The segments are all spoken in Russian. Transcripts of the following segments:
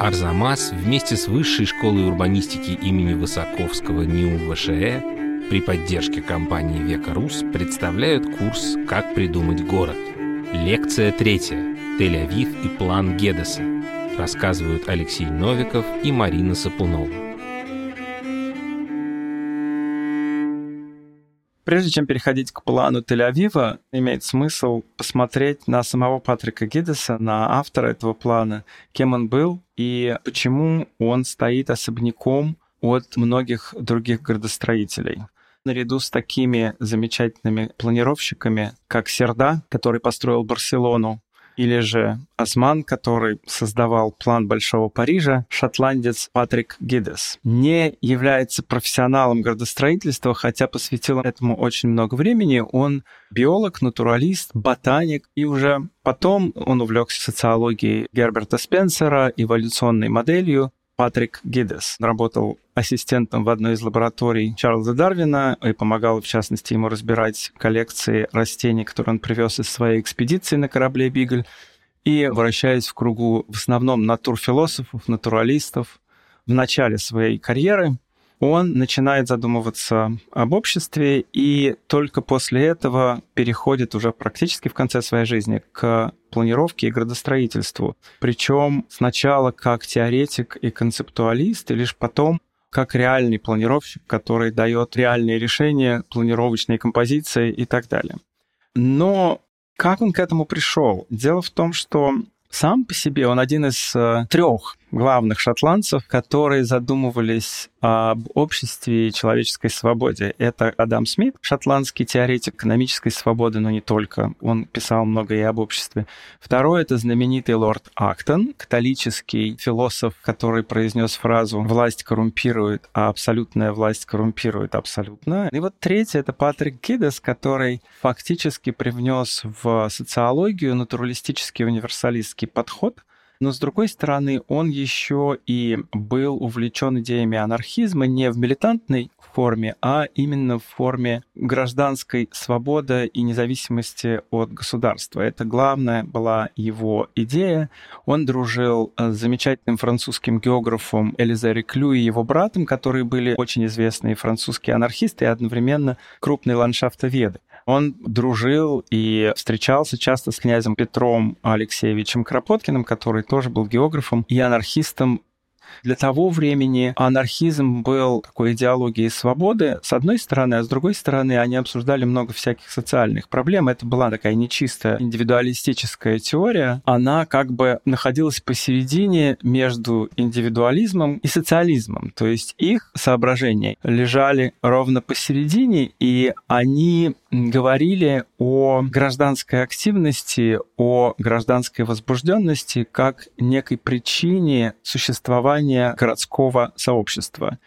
Арзамас вместе с Высшей школой урбанистики имени Высоковского НИУ ВШЭ при поддержке компании «Века Рус» представляют курс «Как придумать город». Лекция третья. Тель-Авив и план Гедеса. Рассказывают Алексей Новиков и Марина Сапунова. Прежде чем переходить к плану Тель-Авива, имеет смысл посмотреть на самого Патрика Гидеса, на автора этого плана, кем он был и почему он стоит особняком от многих других градостроителей. Наряду с такими замечательными планировщиками, как Серда, который построил Барселону, или же Осман, который создавал план Большого Парижа, шотландец Патрик Гидес, не является профессионалом градостроительства, хотя посвятил этому очень много времени. Он биолог, натуралист, ботаник, и уже потом он увлекся социологией Герберта Спенсера, эволюционной моделью, Патрик Гидес. Работал ассистентом в одной из лабораторий Чарльза Дарвина и помогал, в частности, ему разбирать коллекции растений, которые он привез из своей экспедиции на корабле «Бигль». И, вращаясь в кругу в основном натурфилософов, натуралистов, в начале своей карьеры он начинает задумываться об обществе и только после этого переходит уже практически в конце своей жизни к планировке и градостроительству. Причем сначала как теоретик и концептуалист, и лишь потом как реальный планировщик, который дает реальные решения, планировочные композиции и так далее. Но как он к этому пришел? Дело в том, что сам по себе он один из э, трех главных шотландцев, которые задумывались об обществе и человеческой свободе. Это Адам Смит, шотландский теоретик экономической свободы, но не только. Он писал много и об обществе. Второй — это знаменитый лорд Актон, католический философ, который произнес фразу «власть коррумпирует, а абсолютная власть коррумпирует абсолютно». И вот третий — это Патрик Гидес, который фактически привнес в социологию натуралистический универсалистский подход — но с другой стороны, он еще и был увлечен идеями анархизма не в милитантной форме, а именно в форме гражданской свободы и независимости от государства. Это главная была его идея. Он дружил с замечательным французским географом Элизе Реклю и его братом, которые были очень известные французские анархисты и одновременно крупные ландшафтоведы. Он дружил и встречался часто с князем Петром Алексеевичем Кропоткиным, который тоже был географом и анархистом для того времени анархизм был такой идеологией свободы, с одной стороны, а с другой стороны, они обсуждали много всяких социальных проблем. Это была такая нечистая индивидуалистическая теория. Она как бы находилась посередине между индивидуализмом и социализмом. То есть их соображения лежали ровно посередине, и они говорили о гражданской активности, о гражданской возбужденности как некой причине существования городского сообщества.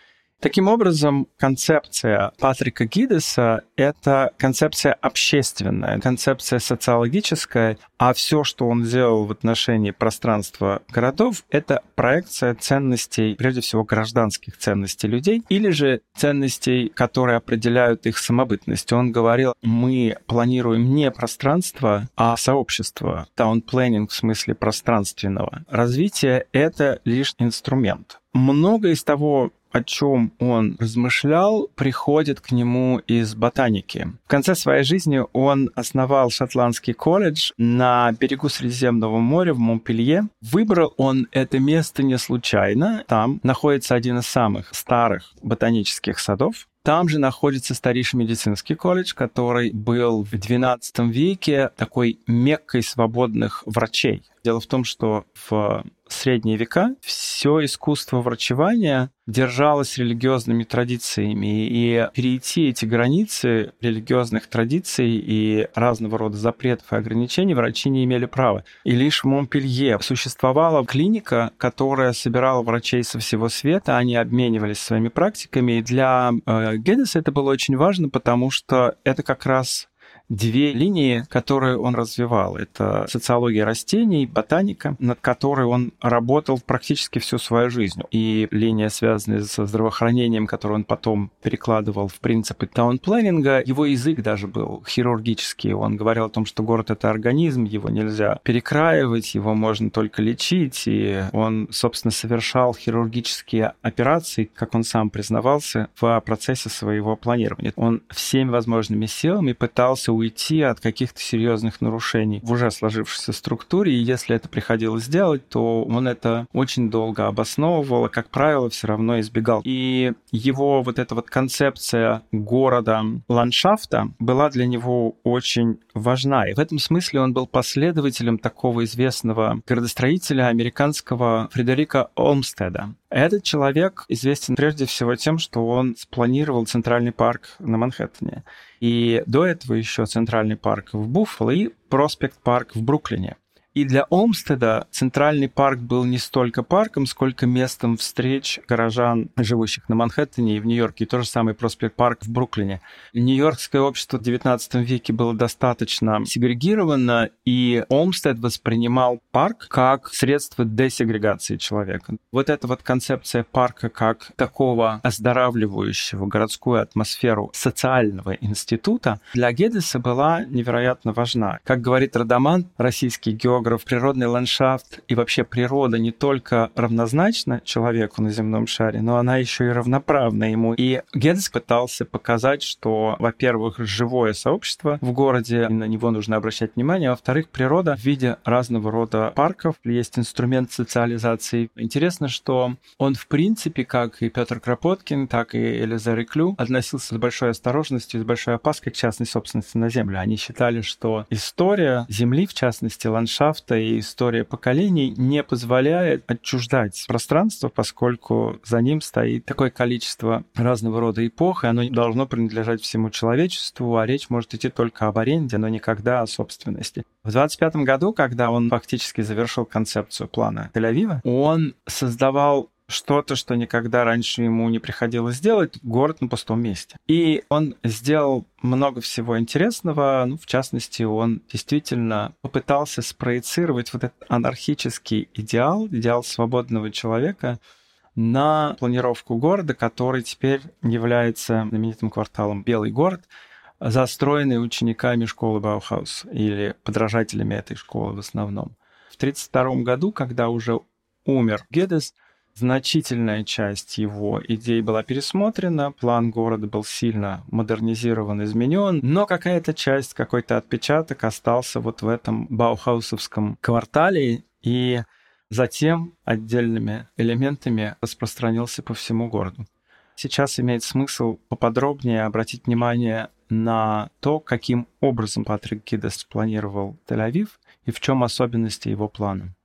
Таким образом, концепция Патрика Гидеса — это концепция общественная, концепция социологическая, а все, что он сделал в отношении пространства городов, это проекция ценностей, прежде всего гражданских ценностей людей, или же ценностей, которые определяют их самобытность. Он говорил, мы планируем не пространство, а сообщество. Planning в смысле пространственного. Развитие — это лишь инструмент. Много из того, о чем он размышлял, приходит к нему из ботаники. В конце своей жизни он основал шотландский колледж на берегу Средиземного моря в Монпелье. Выбрал он это место не случайно. Там находится один из самых старых ботанических садов. Там же находится старейший медицинский колледж, который был в XII веке такой меккой свободных врачей. Дело в том, что в средние века все искусство врачевания держалось религиозными традициями, и перейти эти границы религиозных традиций и разного рода запретов и ограничений врачи не имели права. И лишь в Монпелье существовала клиника, которая собирала врачей со всего света, они обменивались своими практиками, и для э, Гедеса это было очень важно, потому что это как раз две линии, которые он развивал. Это социология растений, ботаника, над которой он работал практически всю свою жизнь. И линия, связанная со здравоохранением, которую он потом перекладывал в принципы таунпланинга, его язык даже был хирургический. Он говорил о том, что город — это организм, его нельзя перекраивать, его можно только лечить. И он, собственно, совершал хирургические операции, как он сам признавался, в процессе своего планирования. Он всеми возможными силами пытался уйти от каких-то серьезных нарушений в уже сложившейся структуре, и если это приходилось делать, то он это очень долго обосновывал, а, как правило, все равно избегал. И его вот эта вот концепция города, ландшафта была для него очень важна. И в этом смысле он был последователем такого известного градостроителя американского Фредерика Олмстеда. Этот человек известен прежде всего тем, что он спланировал центральный парк на Манхэттене. И до этого еще центральный парк в Буффало и проспект парк в Бруклине. И для Олмстеда центральный парк был не столько парком, сколько местом встреч горожан, живущих на Манхэттене и в Нью-Йорке. И то же самое проспект Парк в Бруклине. Нью-Йоркское общество в XIX веке было достаточно сегрегировано, и Олмстед воспринимал парк как средство десегрегации человека. Вот эта вот концепция парка как такого оздоравливающего городскую атмосферу социального института для Гедеса была невероятно важна. Как говорит Радаман, российский географ, географ, природный ландшафт и вообще природа не только равнозначна человеку на земном шаре, но она еще и равноправна ему. И Гедес пытался показать, что, во-первых, живое сообщество в городе, на него нужно обращать внимание, а во-вторых, природа в виде разного рода парков, есть инструмент социализации. Интересно, что он, в принципе, как и Петр Кропоткин, так и Элизар Клю, относился с большой осторожностью с большой опаской к частной собственности на землю. Они считали, что история Земли, в частности, ландшафт, ландшафта и история поколений не позволяет отчуждать пространство, поскольку за ним стоит такое количество разного рода эпох, и оно должно принадлежать всему человечеству, а речь может идти только об аренде, но никогда о собственности. В 25 году, когда он фактически завершил концепцию плана Тель-Авива, он создавал что-то, что никогда раньше ему не приходилось делать, город на пустом месте. И он сделал много всего интересного. Ну, в частности, он действительно попытался спроецировать вот этот анархический идеал, идеал свободного человека на планировку города, который теперь является знаменитым кварталом Белый город, застроенный учениками школы Баухаус или подражателями этой школы в основном. В 1932 году, когда уже умер Гедес, Значительная часть его идей была пересмотрена, план города был сильно модернизирован, изменен, но какая-то часть, какой-то отпечаток остался вот в этом баухаусовском квартале, и затем отдельными элементами распространился по всему городу. Сейчас имеет смысл поподробнее обратить внимание на то, каким образом Патрик Гидес планировал Тель-Авив и в чем особенности его плана.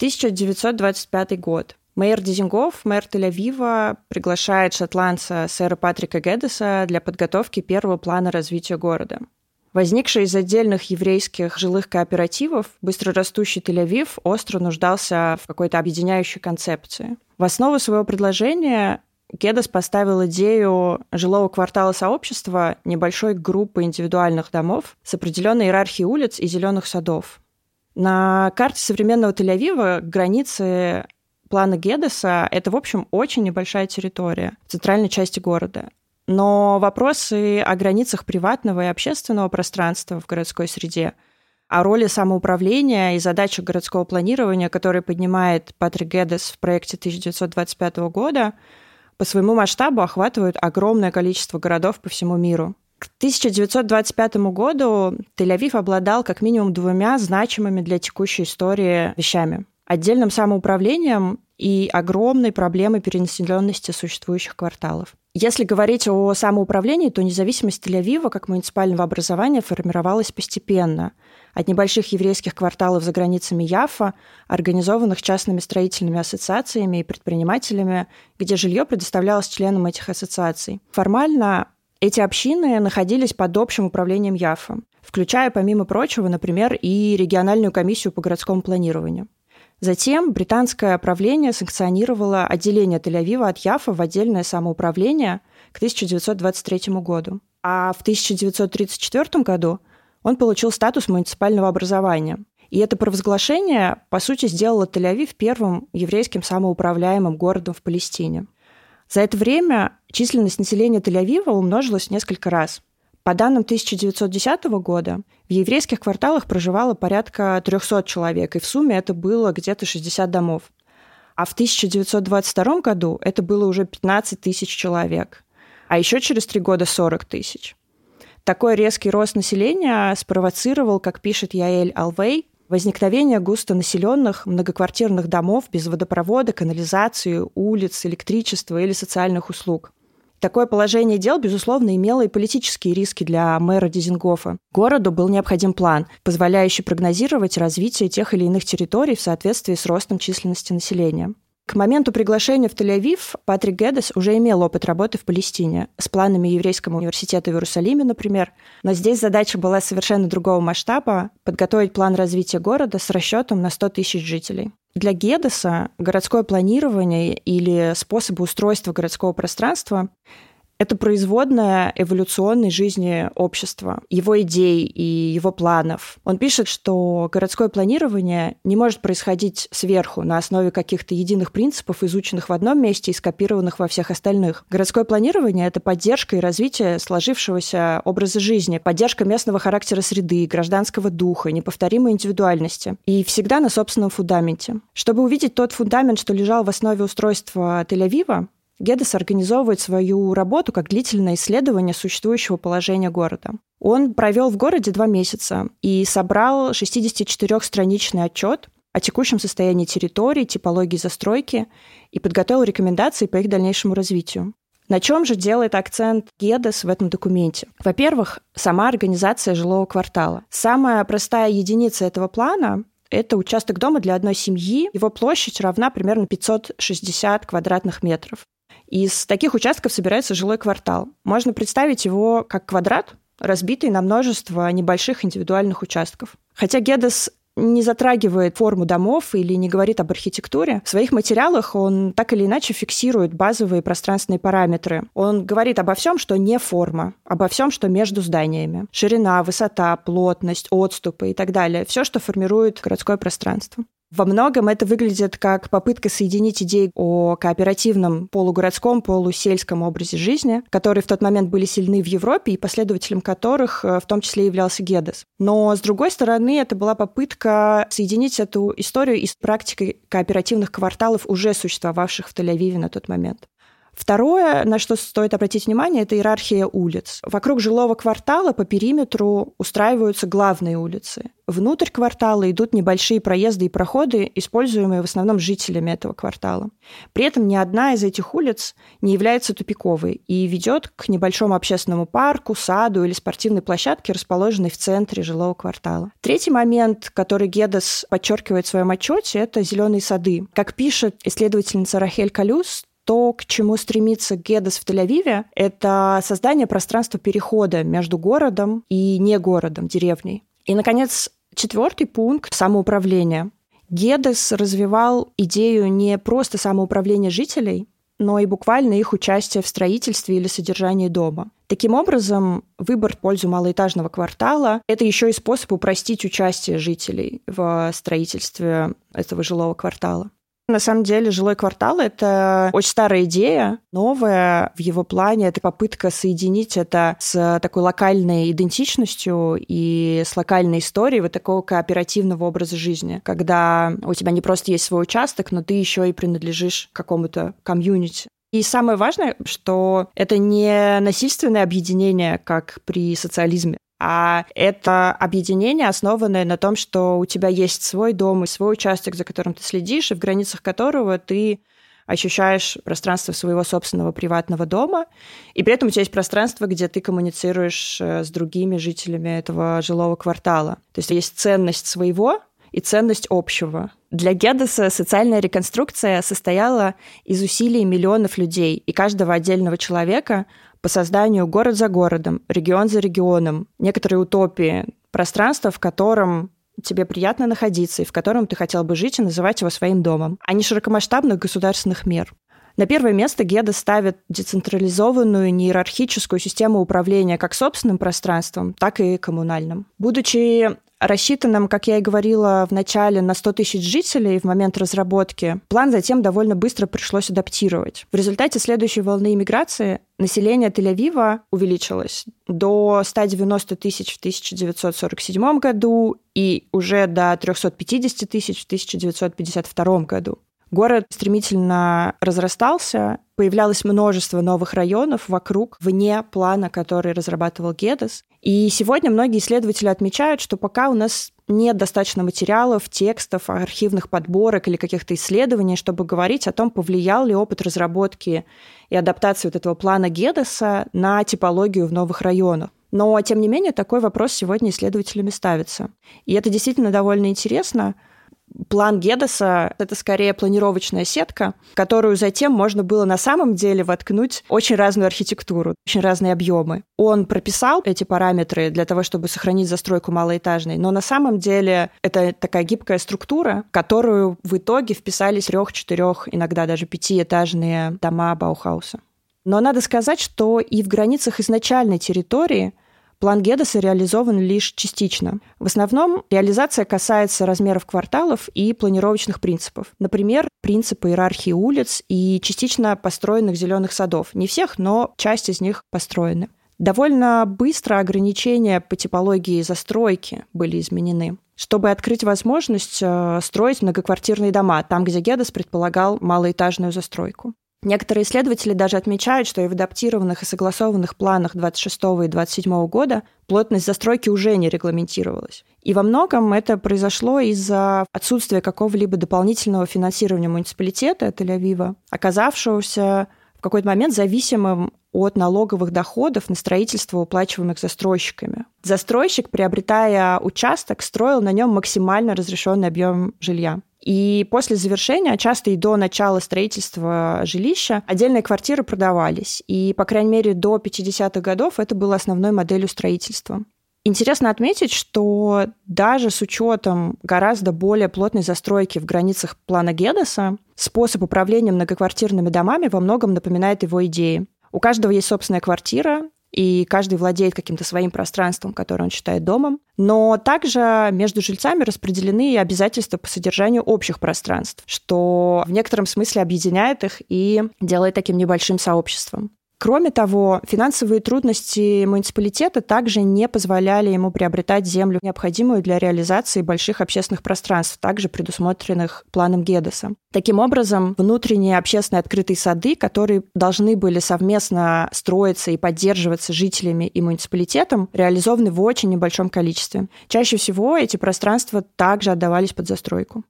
1925 год. Мэр Дизингов, мэр Тель-Авива, приглашает шотландца сэра Патрика Гедеса для подготовки первого плана развития города. Возникший из отдельных еврейских жилых кооперативов, быстрорастущий Тель-Авив остро нуждался в какой-то объединяющей концепции. В основу своего предложения Гедес поставил идею жилого квартала сообщества небольшой группы индивидуальных домов с определенной иерархией улиц и зеленых садов. На карте современного Тель-Авива границы плана Гедеса — это, в общем, очень небольшая территория в центральной части города. Но вопросы о границах приватного и общественного пространства в городской среде, о роли самоуправления и задачах городского планирования, которые поднимает Патрик Гедес в проекте 1925 года, по своему масштабу охватывают огромное количество городов по всему миру. К 1925 году Тель-Авив обладал как минимум двумя значимыми для текущей истории вещами. Отдельным самоуправлением и огромной проблемой перенаселенности существующих кварталов. Если говорить о самоуправлении, то независимость Тель-Авива как муниципального образования формировалась постепенно. От небольших еврейских кварталов за границами Яфа, организованных частными строительными ассоциациями и предпринимателями, где жилье предоставлялось членам этих ассоциаций. Формально эти общины находились под общим управлением ЯФа, включая, помимо прочего, например, и региональную комиссию по городскому планированию. Затем британское правление санкционировало отделение Тель-Авива от Яфа в отдельное самоуправление к 1923 году. А в 1934 году он получил статус муниципального образования. И это провозглашение, по сути, сделало Тель-Авив первым еврейским самоуправляемым городом в Палестине. За это время численность населения Тель-Авива умножилась несколько раз. По данным 1910 года, в еврейских кварталах проживало порядка 300 человек, и в сумме это было где-то 60 домов. А в 1922 году это было уже 15 тысяч человек, а еще через три года 40 тысяч. Такой резкий рост населения спровоцировал, как пишет Яэль Алвей, возникновение густонаселенных многоквартирных домов без водопровода, канализации, улиц, электричества или социальных услуг. Такое положение дел, безусловно, имело и политические риски для мэра Дизингофа. Городу был необходим план, позволяющий прогнозировать развитие тех или иных территорий в соответствии с ростом численности населения. К моменту приглашения в Тель-Авив Патрик Гедес уже имел опыт работы в Палестине с планами Еврейского университета в Иерусалиме, например. Но здесь задача была совершенно другого масштаба – подготовить план развития города с расчетом на 100 тысяч жителей. Для Гедеса городское планирование или способы устройства городского пространства это производная эволюционной жизни общества, его идей и его планов. Он пишет, что городское планирование не может происходить сверху на основе каких-то единых принципов, изученных в одном месте и скопированных во всех остальных. Городское планирование — это поддержка и развитие сложившегося образа жизни, поддержка местного характера среды, гражданского духа, неповторимой индивидуальности. И всегда на собственном фундаменте. Чтобы увидеть тот фундамент, что лежал в основе устройства Тель-Авива, Гедес организовывает свою работу как длительное исследование существующего положения города. Он провел в городе два месяца и собрал 64-страничный отчет о текущем состоянии территории, типологии застройки и подготовил рекомендации по их дальнейшему развитию. На чем же делает акцент Гедес в этом документе? Во-первых, сама организация жилого квартала. Самая простая единица этого плана это участок дома для одной семьи. Его площадь равна примерно 560 квадратных метров. Из таких участков собирается жилой квартал. Можно представить его как квадрат, разбитый на множество небольших индивидуальных участков. Хотя Гедес не затрагивает форму домов или не говорит об архитектуре. В своих материалах он так или иначе фиксирует базовые пространственные параметры. Он говорит обо всем, что не форма, обо всем, что между зданиями. Ширина, высота, плотность, отступы и так далее. Все, что формирует городское пространство. Во многом это выглядит как попытка соединить идеи о кооперативном полугородском, полусельском образе жизни, которые в тот момент были сильны в Европе и последователем которых э, в том числе являлся Гедес. Но, с другой стороны, это была попытка соединить эту историю и с практикой кооперативных кварталов, уже существовавших в Тель-Авиве на тот момент. Второе, на что стоит обратить внимание, это иерархия улиц. Вокруг жилого квартала по периметру устраиваются главные улицы. Внутрь квартала идут небольшие проезды и проходы, используемые в основном жителями этого квартала. При этом ни одна из этих улиц не является тупиковой и ведет к небольшому общественному парку, саду или спортивной площадке, расположенной в центре жилого квартала. Третий момент, который Гедес подчеркивает в своем отчете, это зеленые сады. Как пишет исследовательница Рахель Калюс, то, к чему стремится Гедес в Тель-Авиве, это создание пространства перехода между городом и не городом, деревней. И, наконец, четвертый пункт – самоуправление. Гедес развивал идею не просто самоуправления жителей, но и буквально их участие в строительстве или содержании дома. Таким образом, выбор в пользу малоэтажного квартала – это еще и способ упростить участие жителей в строительстве этого жилого квартала. На самом деле жилой квартал — это очень старая идея, новая в его плане. Это попытка соединить это с такой локальной идентичностью и с локальной историей вот такого кооперативного образа жизни, когда у тебя не просто есть свой участок, но ты еще и принадлежишь какому-то комьюнити. И самое важное, что это не насильственное объединение, как при социализме а это объединение, основанное на том, что у тебя есть свой дом и свой участок, за которым ты следишь, и в границах которого ты ощущаешь пространство своего собственного приватного дома, и при этом у тебя есть пространство, где ты коммуницируешь э, с другими жителями этого жилого квартала. То есть есть ценность своего и ценность общего. Для Гедеса социальная реконструкция состояла из усилий миллионов людей и каждого отдельного человека по созданию город за городом, регион за регионом, некоторые утопии, пространство, в котором тебе приятно находиться и в котором ты хотел бы жить и называть его своим домом, а не широкомасштабных государственных мер. На первое место Геда ставит децентрализованную неиерархическую систему управления как собственным пространством, так и коммунальным. Будучи рассчитанным, как я и говорила в начале, на 100 тысяч жителей в момент разработки, план затем довольно быстро пришлось адаптировать. В результате следующей волны иммиграции население Тель-Авива увеличилось до 190 тысяч в 1947 году и уже до 350 тысяч в 1952 году. Город стремительно разрастался, появлялось множество новых районов вокруг, вне плана, который разрабатывал Гедес. И сегодня многие исследователи отмечают, что пока у нас нет достаточно материалов, текстов, архивных подборок или каких-то исследований, чтобы говорить о том, повлиял ли опыт разработки и адаптации вот этого плана Гедеса на типологию в новых районах. Но, тем не менее, такой вопрос сегодня исследователями ставится. И это действительно довольно интересно, план Гедеса — это скорее планировочная сетка, которую затем можно было на самом деле воткнуть очень разную архитектуру, очень разные объемы. Он прописал эти параметры для того, чтобы сохранить застройку малоэтажной, но на самом деле это такая гибкая структура, которую в итоге вписались трех, четырех, иногда даже пятиэтажные дома Баухауса. Но надо сказать, что и в границах изначальной территории План Гедеса реализован лишь частично. В основном реализация касается размеров кварталов и планировочных принципов. Например, принципы иерархии улиц и частично построенных зеленых садов. Не всех, но часть из них построены. Довольно быстро ограничения по типологии застройки были изменены чтобы открыть возможность э, строить многоквартирные дома там, где Гедес предполагал малоэтажную застройку. Некоторые исследователи даже отмечают, что и в адаптированных и согласованных планах 26 и 27 года плотность застройки уже не регламентировалась. И во многом это произошло из-за отсутствия какого-либо дополнительного финансирования муниципалитета Тель-Авива, оказавшегося в какой-то момент зависимым от налоговых доходов на строительство, уплачиваемых застройщиками. Застройщик, приобретая участок, строил на нем максимально разрешенный объем жилья. И после завершения, часто и до начала строительства жилища, отдельные квартиры продавались. И, по крайней мере, до 50-х годов это было основной моделью строительства. Интересно отметить, что даже с учетом гораздо более плотной застройки в границах плана Гедеса, способ управления многоквартирными домами во многом напоминает его идеи. У каждого есть собственная квартира, и каждый владеет каким-то своим пространством, которое он считает домом. Но также между жильцами распределены и обязательства по содержанию общих пространств, что в некотором смысле объединяет их и делает таким небольшим сообществом. Кроме того, финансовые трудности муниципалитета также не позволяли ему приобретать землю, необходимую для реализации больших общественных пространств, также предусмотренных планом Гедеса. Таким образом, внутренние общественные открытые сады, которые должны были совместно строиться и поддерживаться жителями и муниципалитетом, реализованы в очень небольшом количестве. Чаще всего эти пространства также отдавались под застройку.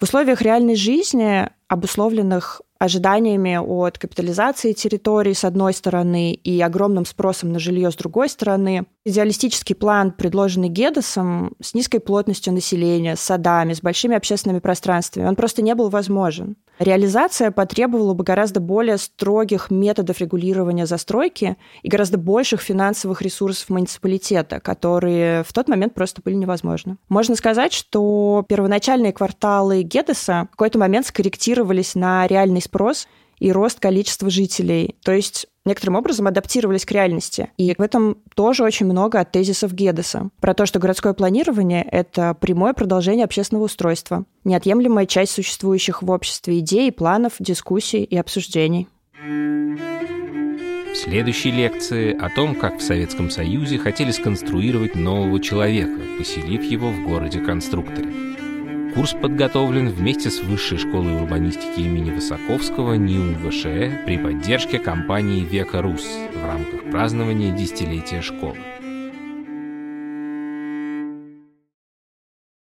В условиях реальной жизни, обусловленных ожиданиями от капитализации территорий с одной стороны и огромным спросом на жилье с другой стороны. Идеалистический план, предложенный Гедесом, с низкой плотностью населения, с садами, с большими общественными пространствами, он просто не был возможен. Реализация потребовала бы гораздо более строгих методов регулирования застройки и гораздо больших финансовых ресурсов муниципалитета, которые в тот момент просто были невозможны. Можно сказать, что первоначальные кварталы Гедеса в какой-то момент скорректировались на реальный спрос и рост количества жителей. То есть некоторым образом адаптировались к реальности. И в этом тоже очень много от тезисов Гедеса. Про то, что городское планирование — это прямое продолжение общественного устройства, неотъемлемая часть существующих в обществе идей, планов, дискуссий и обсуждений. В следующей лекции о том, как в Советском Союзе хотели сконструировать нового человека, поселив его в городе-конструкторе. Курс подготовлен вместе с Высшей школой урбанистики имени Высоковского НИУ ВШЭ при поддержке компании «Века Рус» в рамках празднования десятилетия школы.